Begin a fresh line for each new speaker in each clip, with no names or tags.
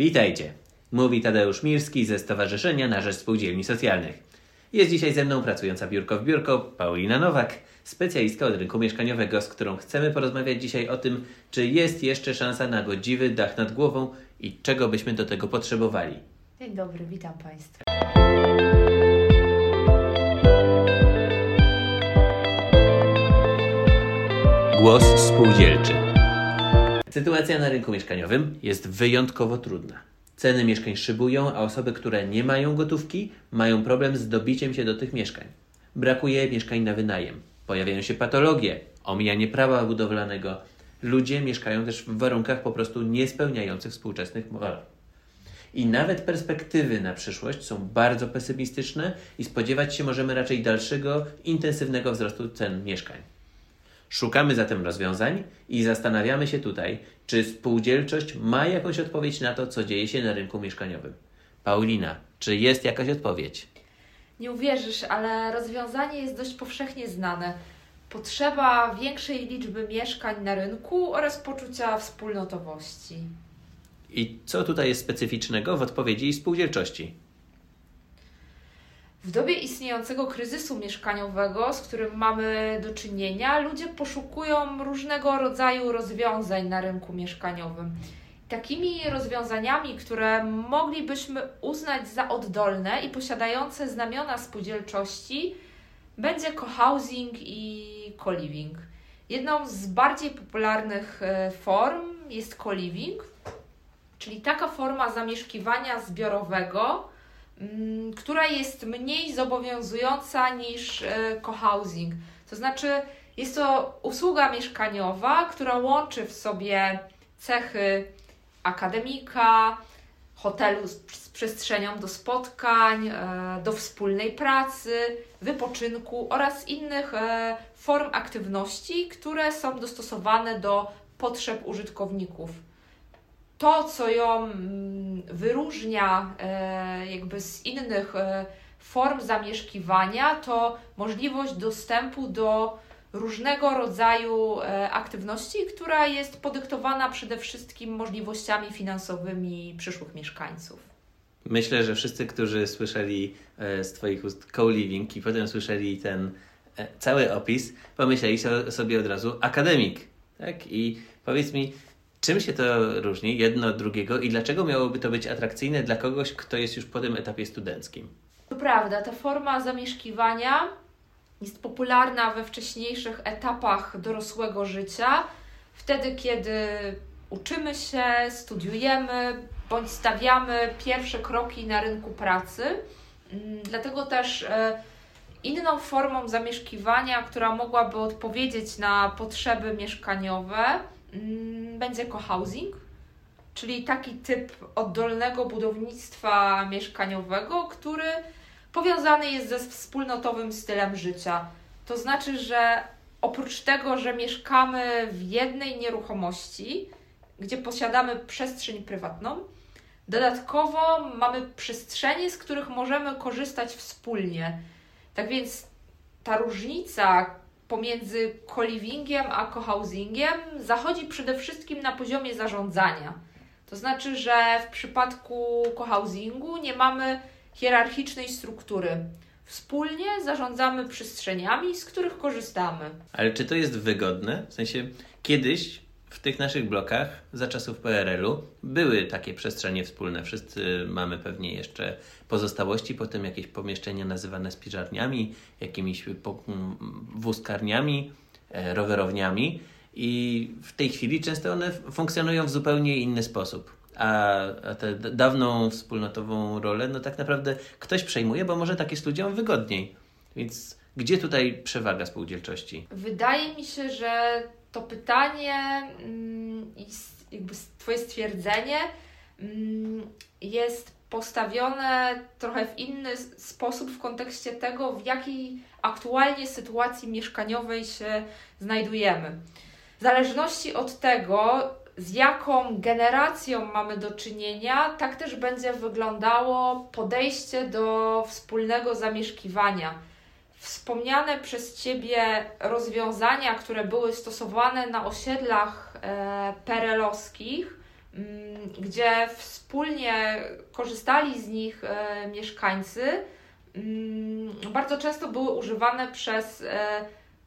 Witajcie. Mówi Tadeusz Mirski ze Stowarzyszenia na Rzecz Spółdzielni Socjalnych. Jest dzisiaj ze mną pracująca biurko w biurko Paulina Nowak, specjalistka od rynku mieszkaniowego, z którą chcemy porozmawiać dzisiaj o tym, czy jest jeszcze szansa na godziwy dach nad głową i czego byśmy do tego potrzebowali.
Dzień dobry, witam Państwa.
Głos spółdzielczy. Sytuacja na rynku mieszkaniowym jest wyjątkowo trudna. Ceny mieszkań szybują, a osoby, które nie mają gotówki, mają problem z dobiciem się do tych mieszkań. Brakuje mieszkań na wynajem, pojawiają się patologie, omijanie prawa budowlanego. Ludzie mieszkają też w warunkach po prostu niespełniających współczesnych norm. I nawet perspektywy na przyszłość są bardzo pesymistyczne i spodziewać się możemy raczej dalszego, intensywnego wzrostu cen mieszkań. Szukamy zatem rozwiązań i zastanawiamy się tutaj, czy spółdzielczość ma jakąś odpowiedź na to, co dzieje się na rynku mieszkaniowym. Paulina, czy jest jakaś odpowiedź?
Nie uwierzysz, ale rozwiązanie jest dość powszechnie znane. Potrzeba większej liczby mieszkań na rynku oraz poczucia wspólnotowości.
I co tutaj jest specyficznego w odpowiedzi spółdzielczości?
W dobie istniejącego kryzysu mieszkaniowego, z którym mamy do czynienia, ludzie poszukują różnego rodzaju rozwiązań na rynku mieszkaniowym. Takimi rozwiązaniami, które moglibyśmy uznać za oddolne i posiadające znamiona spółdzielczości, będzie cohousing i co-living. Jedną z bardziej popularnych e, form jest co-living, czyli taka forma zamieszkiwania zbiorowego, która jest mniej zobowiązująca niż e, cohousing. To znaczy, jest to usługa mieszkaniowa, która łączy w sobie cechy akademika, hotelu z, z przestrzenią do spotkań, e, do wspólnej pracy, wypoczynku oraz innych e, form aktywności, które są dostosowane do potrzeb użytkowników. To, co ją mm, wyróżnia e, jakby z innych e, form zamieszkiwania, to możliwość dostępu do różnego rodzaju e, aktywności, która jest podyktowana przede wszystkim możliwościami finansowymi przyszłych mieszkańców.
Myślę, że wszyscy, którzy słyszeli z Twoich ust co-living i potem słyszeli ten cały opis, pomyśleli so, sobie od razu akademik. Tak? I powiedz mi, czym się to różni jedno od drugiego i dlaczego miałoby to być atrakcyjne dla kogoś, kto jest już po tym etapie studenckim?
To prawda, ta forma zamieszkiwania jest popularna we wcześniejszych etapach dorosłego życia, wtedy kiedy uczymy się, studiujemy bądź stawiamy pierwsze kroki na rynku pracy. Mm, Dlatego też e, inną formą zamieszkiwania, która mogłaby odpowiedzieć na potrzeby mieszkaniowe, mm, będzie cohousing, czyli taki typ oddolnego budownictwa mieszkaniowego, który powiązany jest ze wspólnotowym stylem życia. To znaczy, że oprócz tego, że mieszkamy w jednej nieruchomości, gdzie posiadamy przestrzeń prywatną, dodatkowo mamy przestrzenie, z których możemy korzystać wspólnie. Tak więc ta różnica pomiędzy co-livingiem a cohousingiem zachodzi przede wszystkim na poziomie zarządzania. To znaczy, że w przypadku cohousingu nie mamy hierarchicznej struktury. Wspólnie zarządzamy przestrzeniami, z których korzystamy.
Ale czy to jest wygodne? W sensie, kiedyś w tych naszych blokach za czasów PRL-u były takie przestrzenie wspólne. Wszyscy mamy pewnie jeszcze pozostałości, potem jakieś pomieszczenia nazywane spiżarniami, jakimiś wózkarniami, e, rowerowniami i w tej chwili często one funkcjonują w zupełnie inny sposób. A, a tę dawną wspólnotową rolę, no tak naprawdę ktoś przejmuje, bo może tak jest ludziom wygodniej. Więc gdzie tutaj przewaga spółdzielczości?
Wydaje mi się, że to pytanie mm, i jakby Twoje stwierdzenie mm, jest postawione trochę w inny sposób w kontekście tego, w jakiej aktualnie sytuacji mieszkaniowej się znajdujemy. W zależności od tego, z jaką generacją mamy do czynienia, tak też będzie wyglądało podejście do wspólnego zamieszkiwania. Wspomniane przez Ciebie rozwiązania, które były stosowane na osiedlach e, perelowskich, mm, gdzie wspólnie korzystali z nich e, mieszkańcy, mm, bardzo często były używane przez e,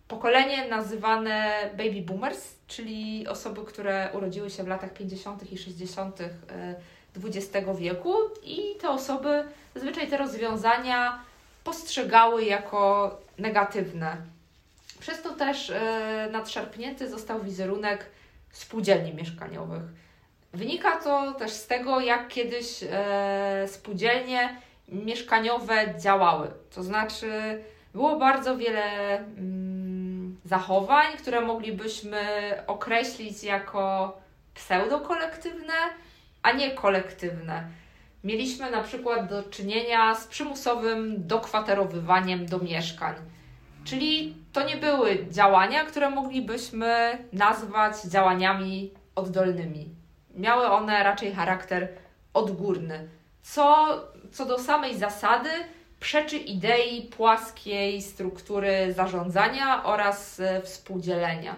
pokolenie nazywane baby boomers, czyli osoby, które urodziły się w latach 50. i 60. XX wieku i te osoby zazwyczaj te rozwiązania postrzegały jako negatywne. Przez to też e, nadszarpnięty został wizerunek spółdzielni mieszkaniowych. Wynika to też z tego, jak kiedyś e, spółdzielnie mieszkaniowe działały. To znaczy, było bardzo wiele mm, zachowań, które moglibyśmy określić jako pseudokolektywne, a nie kolektywne. Mieliśmy na przykład do czynienia z przymusowym dokwaterowywaniem do mieszkań. Czyli to nie były działania, które moglibyśmy nazwać działaniami oddolnymi. Miały one raczej charakter odgórny, co co do samej zasady przeczy idei płaskiej struktury zarządzania oraz e, współdzielenia.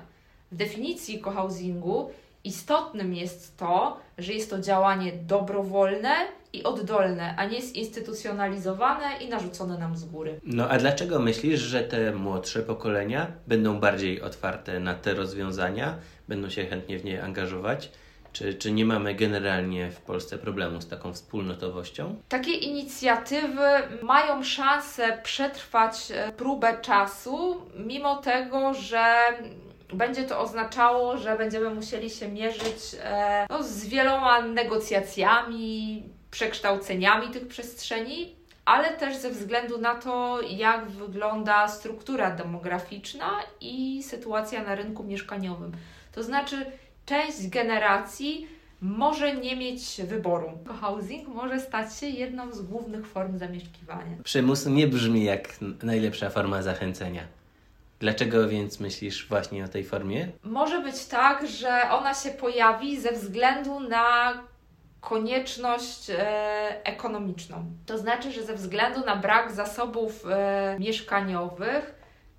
W definicji cohousingu istotnym jest to, że jest to działanie dobrowolne i oddolne, a nie zinstytucjonalizowane i narzucone nam z góry.
No a dlaczego myślisz, że te młodsze pokolenia będą bardziej otwarte na te rozwiązania, będą się chętnie w nie angażować? Czy, czy nie mamy generalnie w Polsce problemu z taką wspólnotowością?
Takie inicjatywy mają szansę przetrwać e, próbę czasu, mimo tego, że będzie to oznaczało, że będziemy musieli się mierzyć e, no, z wieloma negocjacjami, przekształceniami tych przestrzeni, ale też ze względu na to, jak wygląda struktura demograficzna i sytuacja na rynku mieszkaniowym. To znaczy, część generacji może nie mieć wyboru. Housing może stać się jedną z głównych form zamieszkiwania.
Przymus nie brzmi jak najlepsza forma zachęcenia. Dlaczego więc myślisz właśnie o tej formie?
Może być tak, że ona się pojawi ze względu na konieczność e, ekonomiczną. To znaczy, że ze względu na brak zasobów e, mieszkaniowych,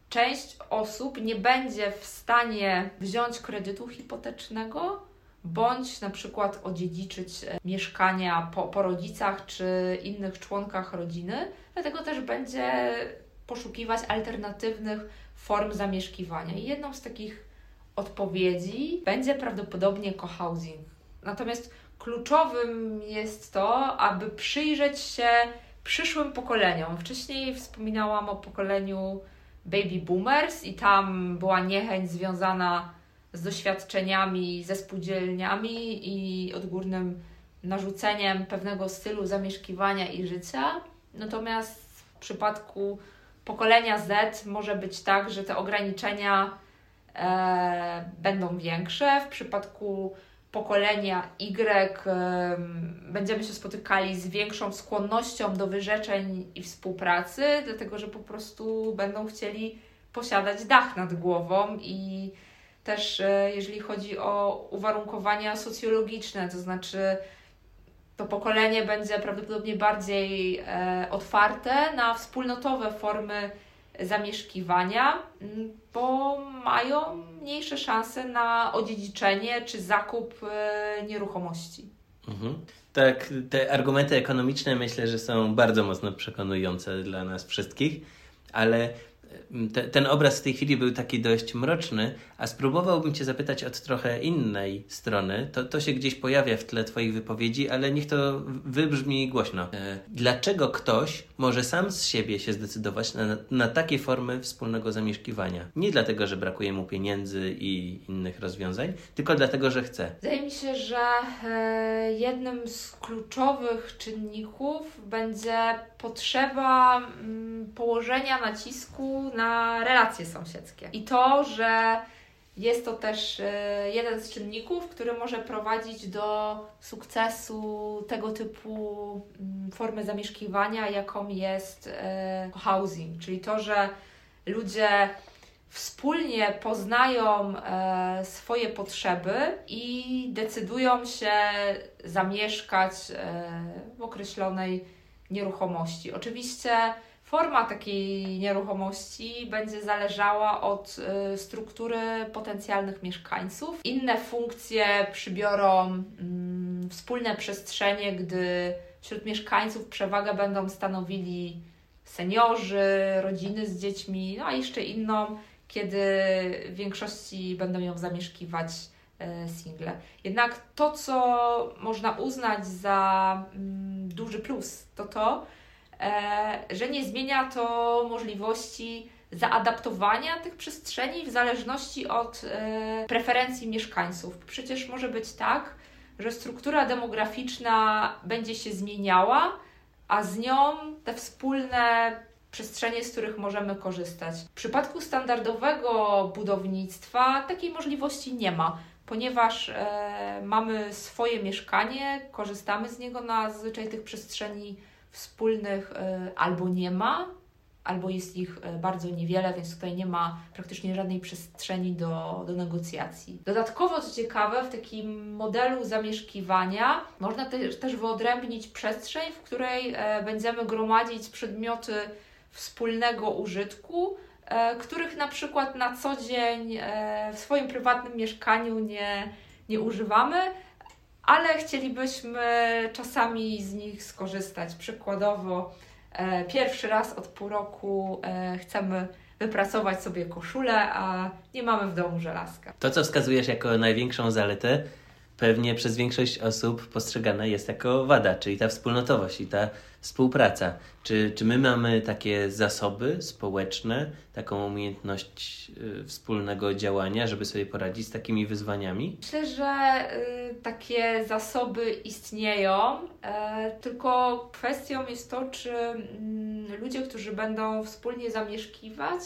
część osób nie będzie w stanie wziąć kredytu hipotecznego bądź na przykład odziedziczyć e, mieszkania po, po rodzicach czy innych członkach rodziny, dlatego też będzie poszukiwać alternatywnych form zamieszkiwania. I jedną z takich odpowiedzi będzie prawdopodobnie cohousing. Natomiast kluczowym jest to, aby przyjrzeć się przyszłym pokoleniom. Wcześniej wspominałam o pokoleniu baby boomers i tam była niechęć związana z doświadczeniami ze spółdzielniami i odgórnym narzuceniem pewnego stylu zamieszkiwania i życia. Natomiast w przypadku pokolenia Z może być tak, że te ograniczenia e, będą większe. W przypadku pokolenia Y e, będziemy się spotykali z większą skłonnością do wyrzeczeń i współpracy, dlatego że po prostu będą chcieli posiadać dach nad głową i też e, jeżeli chodzi o uwarunkowania socjologiczne, to znaczy to pokolenie będzie prawdopodobnie bardziej e, otwarte na wspólnotowe formy zamieszkiwania, bo mają mniejsze szanse na odziedziczenie czy zakup e, nieruchomości.
Mhm. Tak, te argumenty ekonomiczne myślę, że są bardzo mocno przekonujące dla nas wszystkich, ale te, ten obraz w tej chwili był taki dość mroczny, a spróbowałbym Cię zapytać od trochę innej strony. To, to się gdzieś pojawia w tle Twoich wypowiedzi, ale niech to wybrzmi głośno. E, dlaczego ktoś może sam z siebie się zdecydować na, na takie formy wspólnego zamieszkiwania? Nie dlatego, że brakuje mu pieniędzy i innych rozwiązań, tylko dlatego, że chce.
Wydaje mi się, że e, jednym z kluczowych czynników będzie potrzeba mm, położenia nacisku na relacje sąsiedzkie. I to, że jest to też e, jeden z czynników, który może prowadzić do sukcesu tego typu mm, formy zamieszkiwania, jaką jest e, housing, czyli to, że ludzie wspólnie poznają e, swoje potrzeby i decydują się zamieszkać w określonej nieruchomości. Oczywiście Forma takiej nieruchomości będzie zależała od y, struktury potencjalnych mieszkańców. Inne funkcje przybiorą mm, wspólne przestrzenie, gdy wśród mieszkańców przewagę będą stanowili seniorzy, rodziny z dziećmi, no a jeszcze inną, kiedy w większości będą ją zamieszkiwać e, single. Jednak to, co można uznać za mm, duży plus, to to, że nie zmienia to możliwości zaadaptowania tych przestrzeni w zależności od e, preferencji mieszkańców. Przecież może być tak, że struktura demograficzna będzie się zmieniała, a z nią te wspólne przestrzenie, z których możemy korzystać. W przypadku standardowego budownictwa takiej możliwości nie ma, ponieważ e, mamy swoje mieszkanie, korzystamy z niego na zazwyczaj tych przestrzeni wspólnych e, albo nie ma, albo jest ich e, bardzo niewiele, więc tutaj nie ma praktycznie żadnej przestrzeni do, do negocjacji. Dodatkowo, co ciekawe, w takim modelu zamieszkiwania można też, też wyodrębnić przestrzeń, w której e, będziemy gromadzić przedmioty wspólnego użytku, których na przykład na co dzień w swoim prywatnym mieszkaniu nie, nie używamy, ale chcielibyśmy czasami z nich skorzystać. Przykładowo, E, pierwszy raz od pół roku e, chcemy wypracować sobie koszulę, a nie mamy w domu żelazka.
To, co wskazujesz jako największą zaletę, pewnie przez większość osób postrzegana jest jako wada, czyli ta wspólnotowość i ta współpraca. Czy, czy my mamy takie zasoby społeczne, taką umiejętność y, wspólnego działania, żeby sobie poradzić z takimi wyzwaniami?
Myślę, że y, takie zasoby istnieją, y, tylko kwestią jest to, czy y, ludzie, którzy będą wspólnie zamieszkiwać,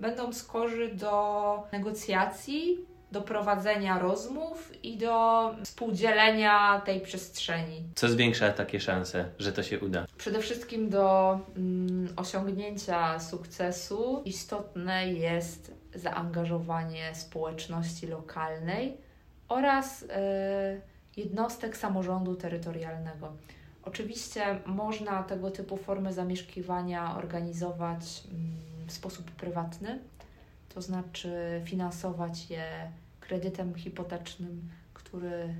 będą skorzy do negocjacji, do prowadzenia rozmów i do współdzielenia tej przestrzeni.
Co zwiększa takie szanse, że to się uda?
Przede wszystkim do mm, osiągnięcia sukcesu istotne jest zaangażowanie społeczności lokalnej oraz y, jednostek samorządu terytorialnego. Oczywiście można tego typu formy zamieszkiwania organizować mm, w sposób prywatny, to znaczy finansować je kredytem hipotecznym, który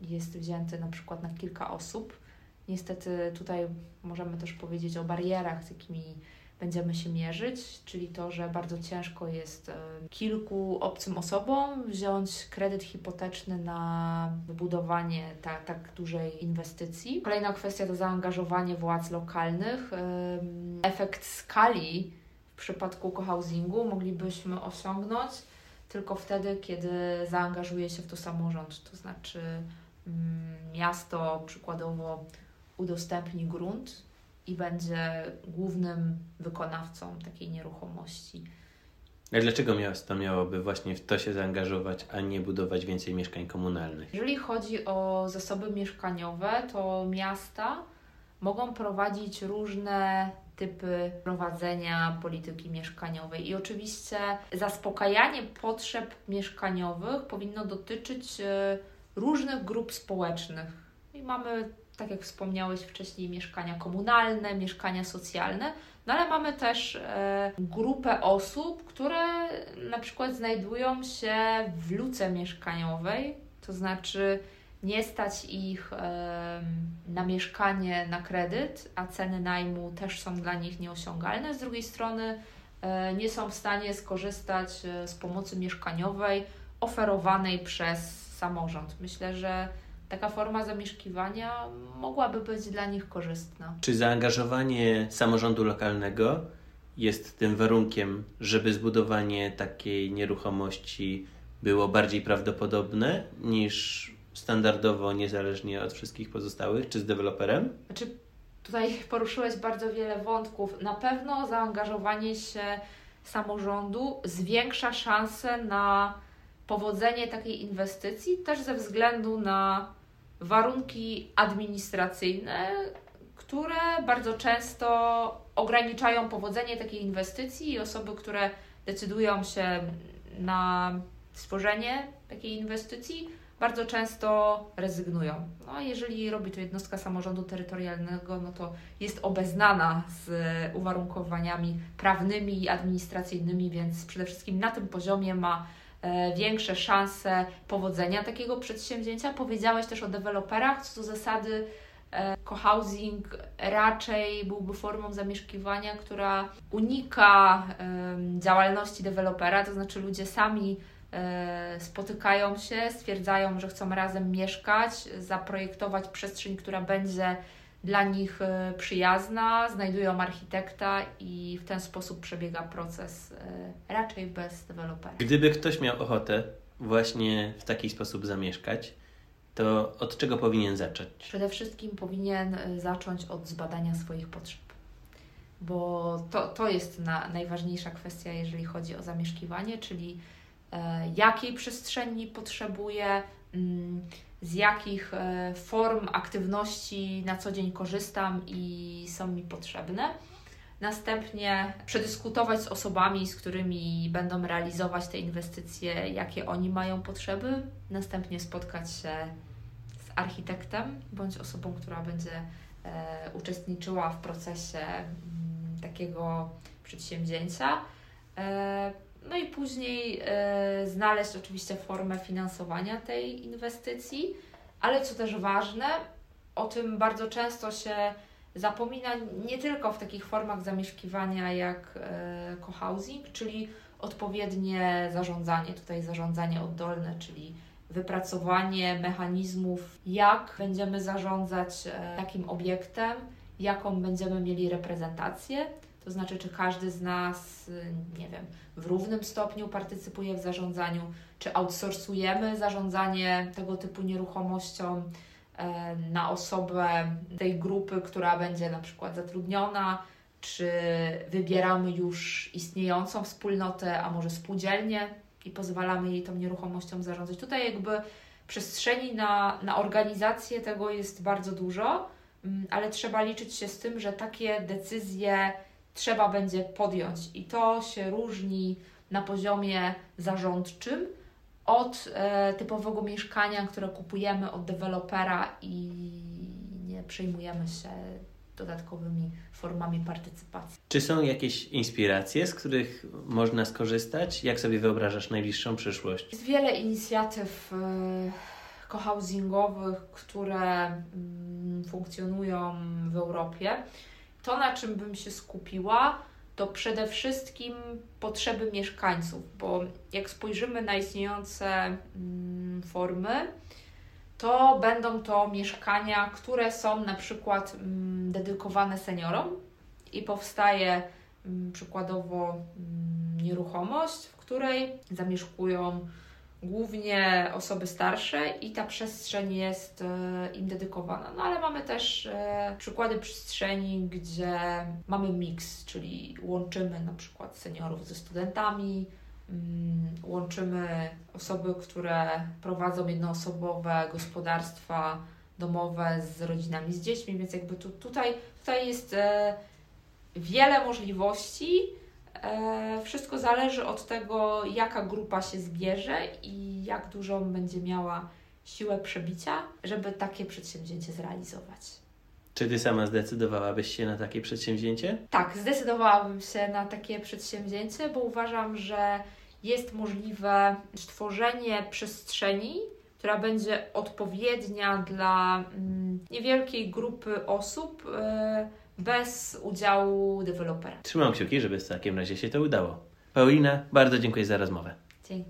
jest wzięty na przykład na kilka osób. Niestety tutaj możemy też powiedzieć o barierach, z jakimi będziemy się mierzyć, czyli to, że bardzo ciężko jest kilku obcym osobom wziąć kredyt hipoteczny na wybudowanie tak, tak dużej inwestycji. Kolejna kwestia to zaangażowanie władz lokalnych. Efekt skali w przypadku cohousingu moglibyśmy osiągnąć tylko wtedy, kiedy zaangażuje się w to samorząd, to znaczy mm, miasto przykładowo udostępni grunt i będzie głównym wykonawcą takiej nieruchomości.
A dlaczego miasto miałoby właśnie w to się zaangażować, a nie budować więcej mieszkań komunalnych?
Jeżeli chodzi o zasoby mieszkaniowe, to miasta mogą prowadzić różne typy prowadzenia polityki mieszkaniowej. I oczywiście zaspokajanie potrzeb mieszkaniowych powinno dotyczyć e, różnych grup społecznych. I mamy, tak jak wspomniałeś wcześniej, mieszkania komunalne, mieszkania socjalne, no ale mamy też e, grupę osób, które na przykład znajdują się w luce mieszkaniowej, to znaczy nie stać ich na mieszkanie na kredyt, a ceny najmu też są dla nich nieosiągalne. Z drugiej strony e, nie są w stanie skorzystać e, z pomocy mieszkaniowej oferowanej przez samorząd. Myślę, że taka forma zamieszkiwania mogłaby być dla nich korzystna.
Czy zaangażowanie samorządu lokalnego jest tym warunkiem, żeby zbudowanie takiej nieruchomości było bardziej prawdopodobne niż standardowo, niezależnie od wszystkich pozostałych, czy z deweloperem?
Znaczy, tutaj poruszyłeś bardzo wiele wątków. Na pewno zaangażowanie się samorządu zwiększa szanse na powodzenie takiej inwestycji, też ze względu na warunki administracyjne, które bardzo często ograniczają powodzenie takiej inwestycji i osoby, które decydują się na stworzenie takiej inwestycji, bardzo często rezygnują. No, jeżeli robi to jednostka samorządu terytorialnego, no to jest obeznana z uwarunkowaniami prawnymi i administracyjnymi, więc przede wszystkim na tym poziomie ma e, większe szanse powodzenia takiego przedsięwzięcia. Powiedziałeś też o deweloperach, co do zasady e, cohousing raczej byłby formą zamieszkiwania, która unika działalności dewelopera, to znaczy ludzie sami spotykają się, stwierdzają, że chcą razem mieszkać, zaprojektować przestrzeń, która będzie dla nich e, przyjazna, znajdują architekta i w ten sposób przebiega proces e, raczej bez dewelopera.
Gdyby ktoś miał ochotę właśnie w taki sposób zamieszkać, to od czego powinien zacząć?
Przede wszystkim powinien e, zacząć od zbadania swoich potrzeb, bo to, to jest na, najważniejsza kwestia, jeżeli chodzi o zamieszkiwanie, czyli e, jakiej przestrzeni potrzebuje. Mm, z jakich e, form aktywności na co dzień korzystam i są mi potrzebne. Następnie przedyskutować z osobami, z którymi będą realizować te inwestycje, jakie oni mają potrzeby. Następnie spotkać się z architektem bądź osobą, która będzie e, uczestniczyła w procesie mm, takiego przedsięwzięcia. No i później e, znaleźć oczywiście formę finansowania tej inwestycji, ale co też ważne, o tym bardzo często się zapomina nie tylko w takich formach zamieszkiwania jak e, cohousing, czyli odpowiednie zarządzanie, tutaj zarządzanie oddolne, czyli wypracowanie mechanizmów, jak będziemy zarządzać e, takim obiektem, jaką będziemy mieli reprezentację, to znaczy, czy każdy z nas, y, nie wiem, w równym stopniu partycypuje w zarządzaniu, czy outsourcujemy zarządzanie tego typu nieruchomością e, na osobę tej grupy, która będzie na przykład zatrudniona, czy wybieramy już istniejącą wspólnotę, a może spółdzielnię i pozwalamy jej tą nieruchomością zarządzać. Tutaj jakby przestrzeni na, na organizację tego jest bardzo dużo, mm, ale trzeba liczyć się z tym, że takie decyzje trzeba będzie podjąć. I to się różni na poziomie zarządczym od e, typowego mieszkania, które kupujemy od dewelopera i nie przejmujemy się dodatkowymi formami partycypacji.
Czy są jakieś inspiracje, z których można skorzystać? Jak sobie wyobrażasz najbliższą przyszłość?
Jest wiele inicjatyw e, cohousingowych, które mm, funkcjonują w Europie. To, na czym bym się skupiła, to przede wszystkim potrzeby mieszkańców, bo jak spojrzymy na istniejące mm, formy, to będą to mieszkania, które są na przykład mm, dedykowane seniorom i powstaje mm, przykładowo nieruchomość, w której zamieszkują głównie osoby starsze i ta przestrzeń jest e, im dedykowana. No ale mamy też e, przykłady przestrzeni, gdzie mamy miks, czyli łączymy na przykład seniorów ze studentami, mm, łączymy osoby, które prowadzą jednoosobowe gospodarstwa domowe z rodzinami, z dziećmi, więc jakby tu, tutaj, tutaj jest e, wiele możliwości wszystko zależy od tego, jaka grupa się zbierze i jak dużą będzie miała siłę przebicia, żeby takie przedsięwzięcie zrealizować.
Czy ty sama zdecydowałabyś się na takie przedsięwzięcie?
Tak, zdecydowałabym się na takie przedsięwzięcie, bo uważam, że jest możliwe stworzenie przestrzeni, która będzie odpowiednia dla mm, niewielkiej grupy osób. Yy, bez udziału dewelopera.
Trzymam kciuki, żeby w takim razie się to udało. Paulina, bardzo dziękuję za rozmowę.